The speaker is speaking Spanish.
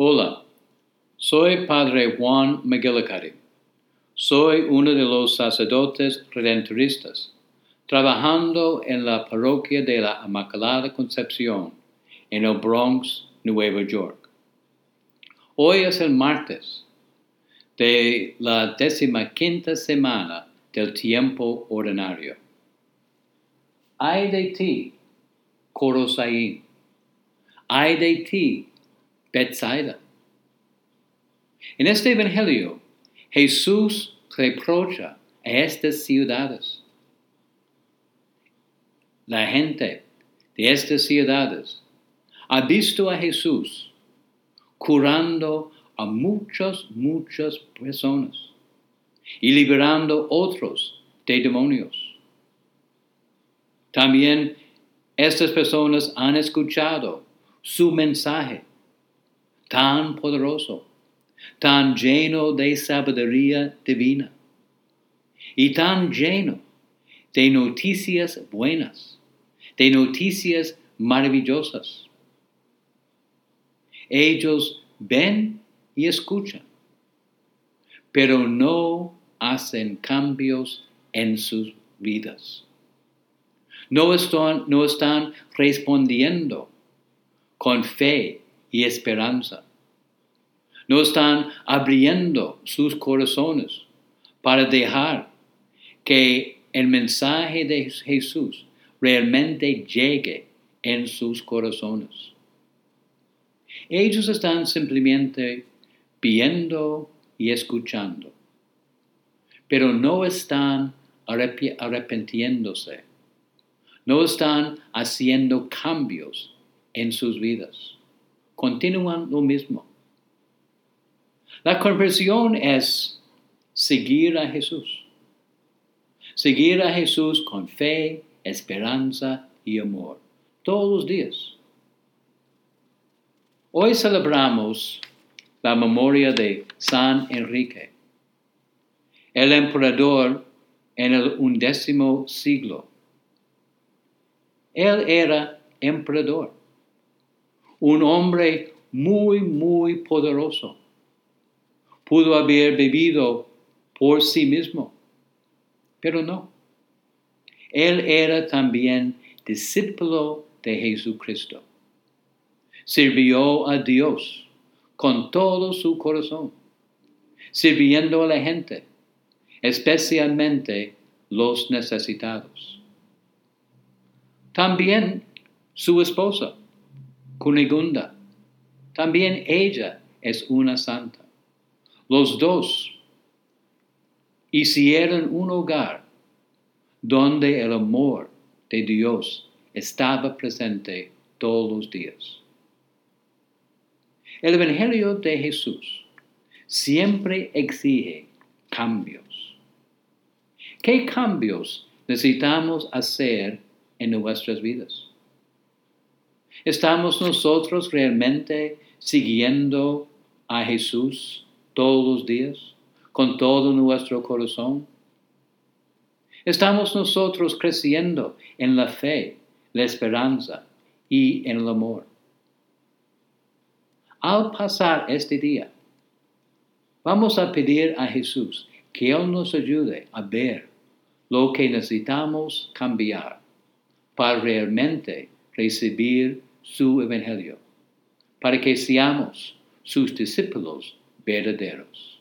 Hola, soy Padre Juan McGillicuddy. Soy uno de los sacerdotes redentoristas, trabajando en la parroquia de la Inmaculada Concepción en el Bronx, Nueva York. Hoy es el martes de la quinta semana del tiempo ordinario. Ay de ti, Corosaín. Ay de ti, Bethsaida. En este Evangelio, Jesús reprocha a estas ciudades. La gente de estas ciudades ha visto a Jesús curando a muchas, muchas personas y liberando otros de demonios. También estas personas han escuchado su mensaje tan poderoso, tan lleno de sabiduría divina y tan lleno de noticias buenas, de noticias maravillosas. Ellos ven y escuchan, pero no hacen cambios en sus vidas. No están, no están respondiendo con fe y esperanza. No están abriendo sus corazones para dejar que el mensaje de Jesús realmente llegue en sus corazones. Ellos están simplemente viendo y escuchando, pero no están arrepentiéndose, no están haciendo cambios en sus vidas continúan lo mismo. La conversión es seguir a Jesús. Seguir a Jesús con fe, esperanza y amor, todos los días. Hoy celebramos la memoria de San Enrique, el emperador en el undécimo siglo. Él era emperador un hombre muy, muy poderoso. Pudo haber vivido por sí mismo, pero no. Él era también discípulo de Jesucristo. Sirvió a Dios con todo su corazón, sirviendo a la gente, especialmente los necesitados. También su esposa Cunigunda. También ella es una santa. Los dos hicieron un hogar donde el amor de Dios estaba presente todos los días. El Evangelio de Jesús siempre exige cambios. ¿Qué cambios necesitamos hacer en nuestras vidas? ¿Estamos nosotros realmente siguiendo a Jesús todos los días, con todo nuestro corazón? ¿Estamos nosotros creciendo en la fe, la esperanza y en el amor? Al pasar este día, vamos a pedir a Jesús que Él nos ayude a ver lo que necesitamos cambiar para realmente recibir su evangelio, para que seamos sus discípulos verdaderos.